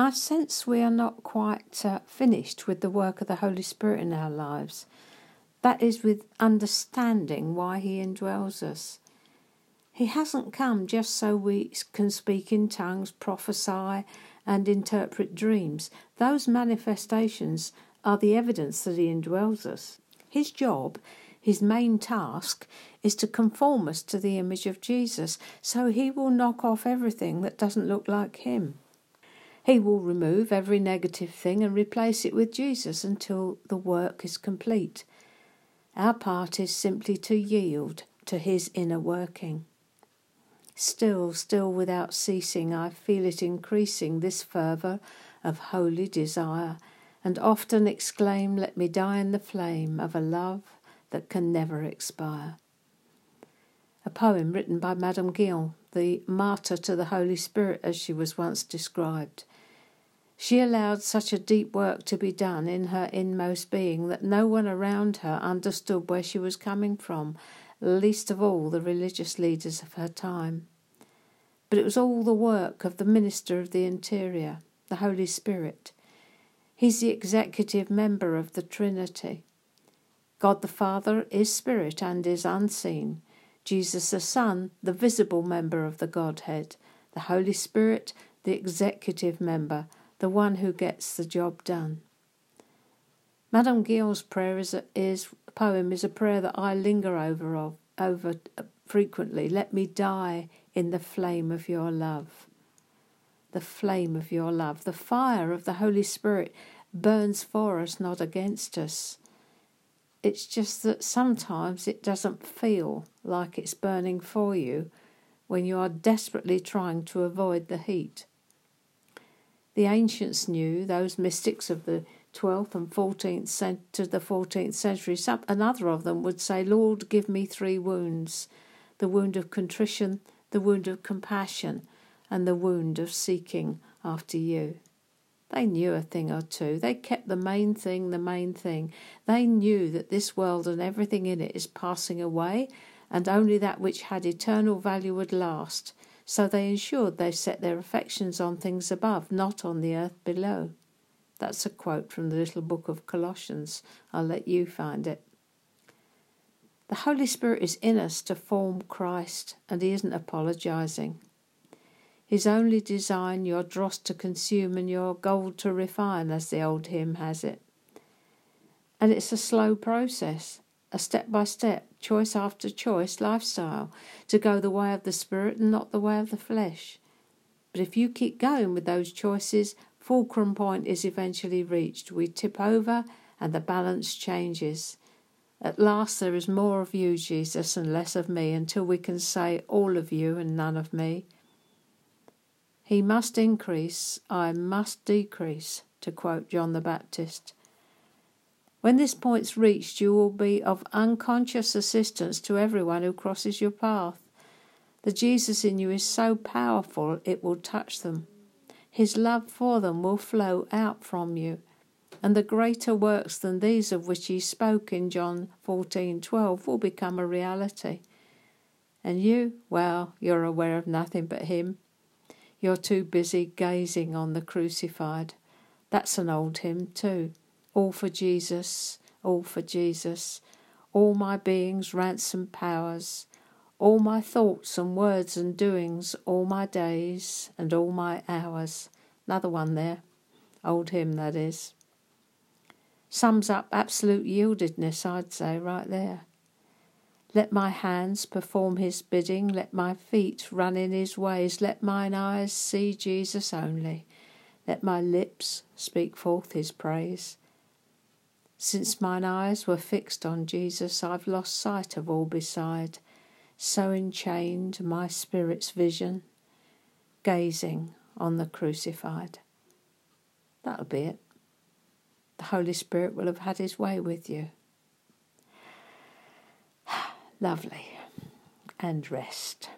I sense we are not quite uh, finished with the work of the Holy Spirit in our lives. That is, with understanding why He indwells us. He hasn't come just so we can speak in tongues, prophesy, and interpret dreams. Those manifestations are the evidence that He indwells us. His job, his main task, is to conform us to the image of Jesus, so He will knock off everything that doesn't look like Him. He will remove every negative thing and replace it with Jesus until the work is complete. Our part is simply to yield to His inner working. Still, still without ceasing, I feel it increasing, this fervour of holy desire, and often exclaim, Let me die in the flame of a love that can never expire. A poem written by Madame Guyon, the martyr to the Holy Spirit as she was once described. She allowed such a deep work to be done in her inmost being that no one around her understood where she was coming from least of all the religious leaders of her time. But it was all the work of the Minister of the Interior, the Holy Spirit. He's the executive member of the Trinity. God the Father is Spirit and is unseen. Jesus the Son, the visible member of the Godhead. The Holy Spirit, the executive member, the one who gets the job done. Madame Guyon's prayer is, a, is poem is a prayer that I linger over of, over uh, frequently. Let me die in the flame of your love. The flame of your love. The fire of the Holy Spirit burns for us, not against us. It's just that sometimes it doesn't feel like it's burning for you when you are desperately trying to avoid the heat. The ancients knew, those mystics of the 12th and 14th to the 14th century, some, another of them would say, Lord, give me three wounds the wound of contrition, the wound of compassion, and the wound of seeking after you. They knew a thing or two. They kept the main thing the main thing. They knew that this world and everything in it is passing away, and only that which had eternal value would last. So they ensured they set their affections on things above, not on the earth below. That's a quote from the little book of Colossians. I'll let you find it. The Holy Spirit is in us to form Christ, and He isn't apologizing. His only design, your dross to consume and your gold to refine, as the old hymn has it. And it's a slow process, a step by step, choice after choice lifestyle to go the way of the Spirit and not the way of the flesh. But if you keep going with those choices, fulcrum point is eventually reached. We tip over and the balance changes. At last, there is more of you, Jesus, and less of me, until we can say all of you and none of me. He must increase, I must decrease, to quote John the Baptist. When this point's reached, you will be of unconscious assistance to everyone who crosses your path. The Jesus in you is so powerful it will touch them. His love for them will flow out from you. And the greater works than these of which he spoke in John 14:12 will become a reality. And you, well, you're aware of nothing but him. You're too busy gazing on the crucified. That's an old hymn too. All for Jesus, all for Jesus. All my being's ransom powers all my thoughts and words and doings, all my days and all my hours. Another one there, old hymn that is. Sums up absolute yieldedness, I'd say, right there. Let my hands perform his bidding, let my feet run in his ways, let mine eyes see Jesus only, let my lips speak forth his praise. Since mine eyes were fixed on Jesus, I've lost sight of all beside so enchained my spirit's vision, gazing on the crucified. That'll be it. The Holy Spirit will have had his way with you. Lovely. And rest.